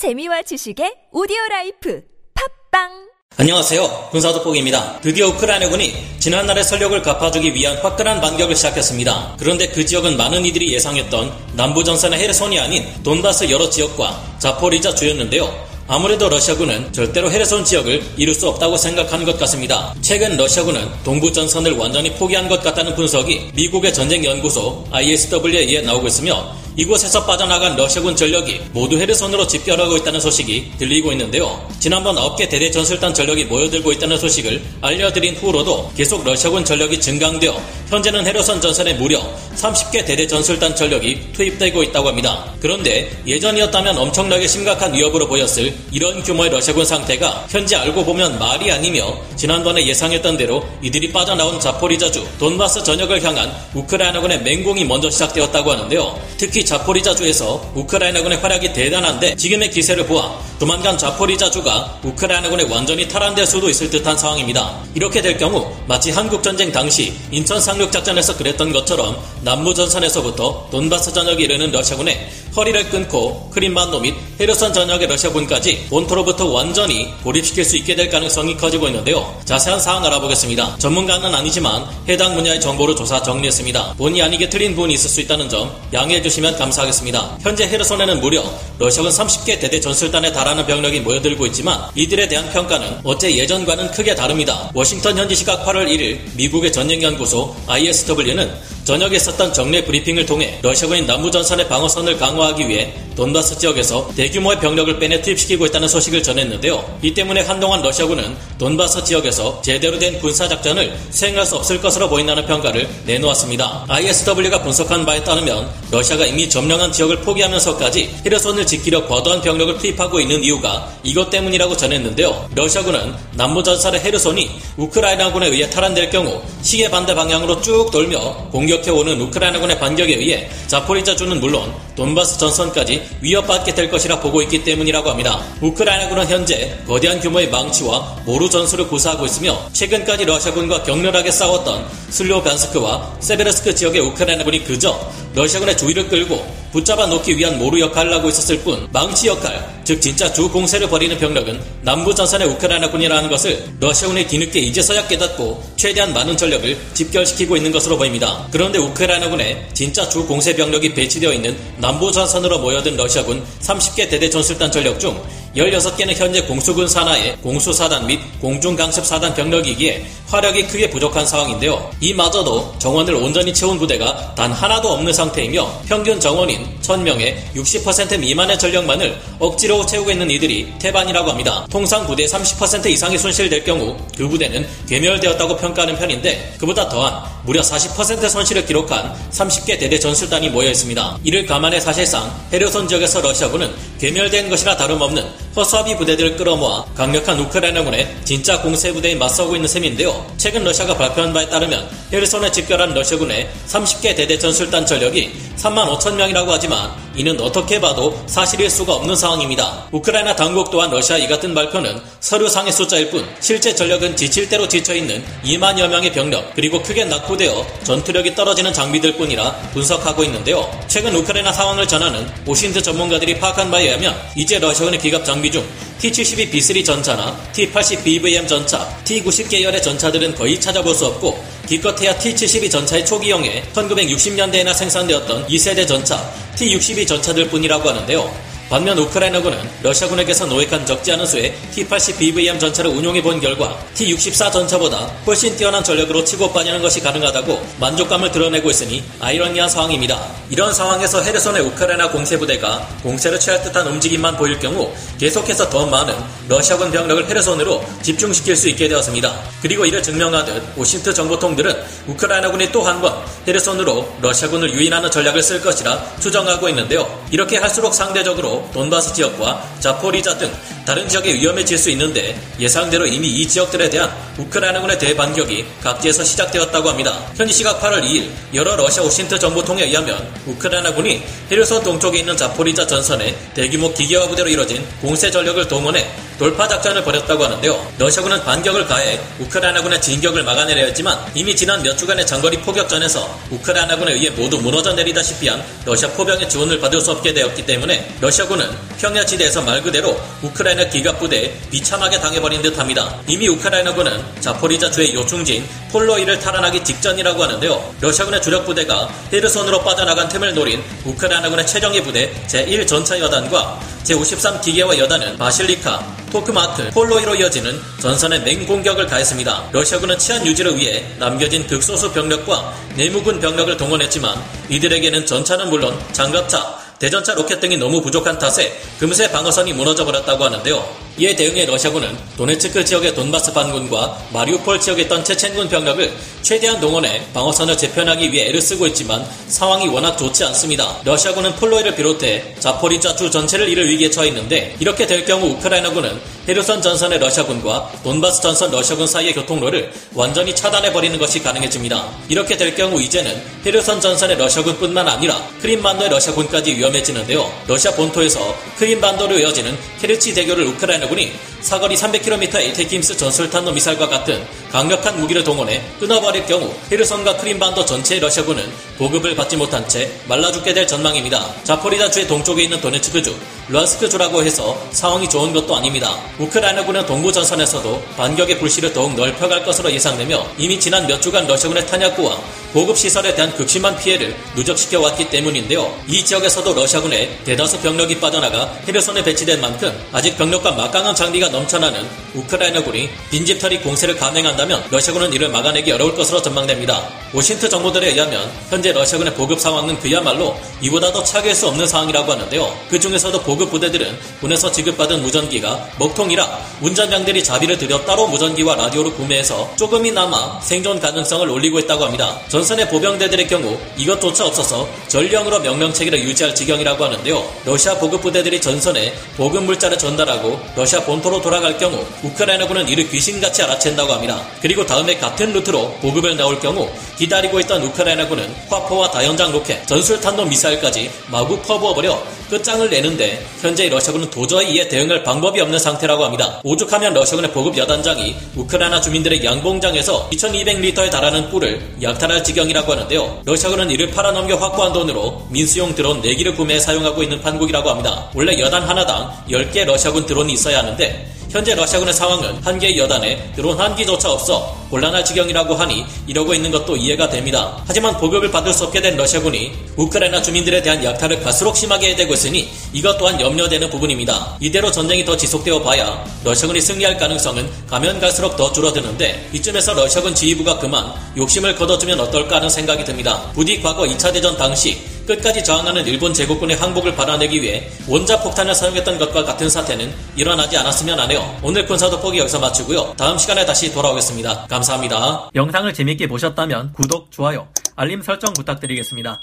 재미와 지식의 오디오 라이프 팟빵 안녕하세요. 군사도폭입니다. 드디어 우크라이나군이 지난날의 설욕을 갚아주기 위한 화끈한 반격을 시작했습니다. 그런데 그 지역은 많은 이들이 예상했던 남부전선의 헤르손이 아닌 돈바스 여러 지역과 자포리자 주였는데요. 아무래도 러시아군은 절대로 헤르손 지역을 잃을 수 없다고 생각하는 것 같습니다. 최근 러시아군은 동부 전선을 완전히 포기한 것 같다는 분석이 미국의 전쟁 연구소 ISW에 의해 나오고 있으며 이곳에서 빠져나간 러시아군 전력이 모두 헤르손으로 집결하고 있다는 소식이 들리고 있는데요. 지난번 9개 대대 전술단 전력이 모여들고 있다는 소식을 알려드린 후로도 계속 러시아군 전력이 증강되어 현재는 헤르손 전선에 무려 30개 대대 전술단 전력이 투입되고 있다고 합니다. 그런데 예전이었다면 엄청나게 심각한 위협으로 보였을 이런 규모의 러시아군 상태가 현재 알고 보면 말이 아니며 지난번에 예상했던 대로 이들이 빠져나온 자포리자주 돈바스 전역을 향한 우크라이나군의 맹공이 먼저 시작되었다고 하는데요. 특히 자포리자주에서 우크라이나군의 활약이 대단한데 지금의 기세를 보아 조만간 자포리자주가 우크라이나군에 완전히 탈환될 수도 있을 듯한 상황입니다. 이렇게 될 경우 마치 한국전쟁 당시 인천 상륙작전에서 그랬던 것처럼 남부전선에서부터 돈바스 전역에 이르는 러시아군의 허리를 끊고 크림 반도 및 헤르선 전역의 러시아군까지 본토로부터 완전히 고립시킬 수 있게 될 가능성이 커지고 있는데요. 자세한 사항 알아보겠습니다. 전문가는 아니지만 해당 분야의 정보를 조사 정리했습니다. 본의 아니게 틀린 부분이 있을 수 있다는 점 양해해 주시면 감사하겠습니다. 현재 헤르손에는 무려 러시아군 30개 대대 전술단에 달하는 병력이 모여들고 있지만 이들에 대한 평가는 어째 예전과는 크게 다릅니다. 워싱턴 현지 시각 8월 1일 미국의 전쟁연구소 ISW는 저녁에 있었던 정례 브리핑을 통해 러시아군이 남부전선의 방어선을 강화하기 위해 돈바스 지역에서 대규모의 병력을 빼내 투입시키고 있다는 소식을 전했는데요. 이 때문에 한동안 러시아군은 돈바스 지역에서 제대로 된 군사 작전을 수행할 수 없을 것으로 보인다는 평가를 내놓았습니다. ISW가 분석한 바에 따르면 러시아가 이미 점령한 지역을 포기하면서까지 헤르손을 지키려 과도한 병력을 투입하고 있는 이유가 이것 때문이라고 전했는데요. 러시아군은 남부전선의 헤르손이 우크라이나군에 의해 탈환될 경우 시계 반대 방향으로 쭉 돌며 공격해오는 우크라이나군의 반격에 의해 자포리자주는 물론 돈바스 전선까지 위협받게 될 것이라 보고 있기 때문이라고 합니다. 우크라이나군은 현재 거대한 규모의 망치와 모루 전술을 구사하고 있으며 최근까지 러시아군과 격렬하게 싸웠던 슬로반스크와 세베르스크 지역의 우크라이나군이 그저 러시아군의 주의를 끌고 붙잡아 놓기 위한 모루 역할을 하고 있었을 뿐 망치 역할, 즉 진짜 주 공세를 벌이는 병력은 남부 전선의 우크라이나군이라는 것을 러시아군이 뒤늦게 이제서야 깨닫고 최대한 많은 전력을 집결시키고 있는 것으로 보입니다. 그런데 우크라이나군의 진짜 주 공세 병력이 배치되어 있는 남부 전선으로 모여든 러시아군 30개 대대 전술단 전력 중 16개는 현재 공수군 산하의 공수사단 및 공중강습사단 병력이기에 화력이 크게 부족한 상황인데요. 이마저도 정원을 온전히 채운 부대가 단 하나도 없는 상태이며 평균 정원인 1000명의 60% 미만의 전력만을 억지로 채우고 있는 이들이 태반이라고 합니다. 통상 부대 30% 이상이 손실될 경우 그 부대는 괴멸되었다고 평가하는 편인데 그보다 더한 무려 40% 손실을 기록한 30개 대대 전술단이 모여 있습니다. 이를 감안해 사실상 헤르손 지역에서 러시아군은 괴멸된 것이라 다름없는 허수아비 부대들을 끌어모아 강력한 우크라이나군의 진짜 공세 부대에 맞서고 있는 셈인데요. 최근 러시아가 발표한 바에 따르면 헤르손에 집결한 러시아군의 30개 대대 전술단 전력이 3만 5천 명이라고 하지만 이는 어떻게 봐도 사실일 수가 없는 상황입니다. 우크라이나 당국 또한 러시아 이 같은 발표는 서류상의 숫자일 뿐 실제 전력은 지칠 대로 지쳐있는 2만여 명의 병력 그리고 크게 낙후되어 전투력이 떨어지는 장비들 뿐이라 분석하고 있는데요. 최근 우크라이나 상황을 전하는 오신트 전문가들이 파악한 바에 의하면 이제 러시아군의 기갑 장비 중 T-72 B3 전차나 T-80 BVM 전차, T-90 계열의 전차들은 거의 찾아볼 수 없고 기껏해야 T-72 전차의 초기형에 1960년대에나 생산되었던 2세대 전차 T-62 전차들 뿐이라고 하는데요. 반면 우크라이나군은 러시아군에게서 노획한 적지 않은 수의 T-80 BVM 전차를 운용해 본 결과 T-64 전차보다 훨씬 뛰어난 전력으로 치고 빠지는 것이 가능하다고 만족감을 드러내고 있으니 아이러니한 상황입니다. 이런 상황에서 헤르손의 우크라이나 공세부대가 공세를 취할 듯한 움직임만 보일 경우 계속해서 더 많은 러시아군 병력을 헤르손으로 집중시킬 수 있게 되었습니다. 그리고 이를 증명하듯 오신트 정보통들은 우크라이나군이 또 한 번 헤르손으로 러시아군을 유인하는 전략을 쓸 것이라 추정하고 있는데요. 이렇게 할수록 상대적으로 돈바스 지역과 자포리자 등 다른 지역에 위험해질 수 있는데 예상대로 이미 이 지역들에 대한 우크라이나군의 대반격이 각지에서 시작되었다고 합니다. 현지 시각 8월 2일 여러 러시아 오신트 정보통에 의하면 우크라이나군이 헤르손 동쪽에 있는 자포리자 전선에 대규모 기계화 부대로 이뤄진 공세 전력을 동원해 돌파 작전을 벌였다고 하는데요. 러시아군은 반격을 가해 우크라이나군의 진격을 막아내려 했지만 이미 지난 몇 주간의 장거리 포격전에서 우크라이나군에 의해 모두 무너져 내리다시피 한 러시아 포병의 지원을 받을 수 없게 되었기 때문에 러시아군은 평야 지대에서 말 그대로 우크라이나 기갑부대에 비참하게 당해버린 듯합니다. 이미 우크라이나군은 자포리자 주의 요충지인 폴로이를 탈환하기 직전이라고 하는데요. 러시아군의 주력 부대가 헤르손으로 빠져나간 틈을 노린 우크라이나군의 최정예 부대 제1 전차 여단과 제53 기계화 여단은 바실리카, 토크마크, 폴로이로 이어지는 전선에 맹공격을 가했습니다. 러시아군은 치안 유지를 위해 남겨진 극소수 병력과 내무군 병력을 동원했지만 이들에게는 전차는 물론 장갑차, 대전차 로켓 등이 너무 부족한 탓에 금세 방어선이 무너져 버렸다고 하는데요. 이에 대응해 러시아군은 도네츠크 지역의 돈바스 반군과 마리우폴 지역에 있던 체첸군 병력을 최대한 동원해 방어선을 재편하기 위해 애를 쓰고 있지만 상황이 워낙 좋지 않습니다. 러시아군은 폴로이를 비롯해 자포리자 주 전체를 잃을 위기에 처해 있는데 이렇게 될 경우 우크라이나군은 헤르선 전선의 러시아군과 돈바스 전선 러시아군 사이의 교통로를 완전히 차단해버리는 것이 가능해집니다. 이렇게 될 경우 이제는 헤르선 전선의 러시아군뿐만 아니라 크림반도의 러시아군까지 위험해지는데요. 러시아 본토에서 크림반도로 이어지는 케르치 대교를 우크라이나 군이 사거리 300km 에이테킴스 전술탄도 미사일과 같은 강력한 무기를 동원해 끊어버릴 경우 헤르선과 크림반도 전체의 러시아군은 보급을 받지 못한 채 말라 죽게 될 전망입니다. 자포리다주의 동쪽에 있는 도네츠크주, 루안스크주라고 해서 상황이 좋은 것도 아닙니다. 우크라이나군은 동부 전선에서도 반격의 불씨를 더욱 넓혀갈 것으로 예상되며 이미 지난 몇 주간 러시아군의 탄약구와 보급 시설에 대한 극심한 피해를 누적시켜 왔기 때문인데요. 이 지역에서도 러시아군의 대다수 병력이 빠져나가 헤르선에 배치된 만큼 아직 병력과 막강한 장비가 넘쳐나는 우크라이나군이 빈집털이 공세를 감행한다면 러시아군은 이를 막아내기 어려울 것으로 전망됩니다. 오신트 정보들에 의하면 현재 러시아군의 보급 상황은 그야말로 이보다 더 차가울 수 없는 상황이라고 하는데요. 그 중에서도 보급 부대들은 군에서 지급받은 무전기가 먹통이라 운전장들이 자비를 들여 따로 무전기와 라디오를 구매해서 조금이나마 생존 가능성을 올리고 있다고 합니다. 전선의 보병대들의 경우 이것조차 없어서 전령으로 명령 체계를 유지할 지경이라고 하는데요. 러시아 보급 부대들이 전선에 보급 물자를 전달하고 러시아 본토로 돌아갈 경우 우크라이나군은 이를 귀신같이 알아챈다고 합니다. 그리고 다음에 같은 루트로 보급을 나올 경우 기다리고 있던 우크라이나군은 화포와 다연장 로켓, 전술탄도 미사일까지 마구 퍼부어버려 끝장을 내는데 현재 러시아군은 도저히 이에 대응할 방법이 없는 상태라고 합니다. 오죽하면 러시아군의 보급 여단장이 우크라이나 주민들의 양봉장에서 2200리터에 달하는 꿀을 약탈할 지경이라고 하는데요. 러시아군은 이를 팔아넘겨 확보한 돈으로 민수용 드론 4기를 구매해 사용하고 있는 판국이라고 합니다. 원래 여단 하나당 10개 러시아군 드론이 있어야 하는데 현재 러시아군의 상황은 한 개의 여단에 드론 한 기조차 없어 곤란할 지경이라고 하니 이러고 있는 것도 이해가 됩니다. 하지만 보급을 받을 수 없게 된 러시아군이 우크라이나 주민들에 대한 약탈을 갈수록 심하게 해대고 있으니 이것 또한 염려되는 부분입니다. 이대로 전쟁이 더 지속되어 봐야 러시아군이 승리할 가능성은 가면 갈수록 더 줄어드는데 이쯤에서 러시아군 지휘부가 그만 욕심을 거둬주면 어떨까 하는 생각이 듭니다. 부디 과거 2차 대전 당시 끝까지 저항하는 일본 제국군의 항복을 받아내기 위해 원자 폭탄을 사용했던 것과 같은 사태는 일어나지 않았으면 하네요. 오늘 군사 돋보기 여기서 마치고요. 다음 시간에 다시 돌아오겠습니다. 감사합니다. 영상을 재밌게 보셨다면 구독, 좋아요, 알림 설정 부탁드리겠습니다.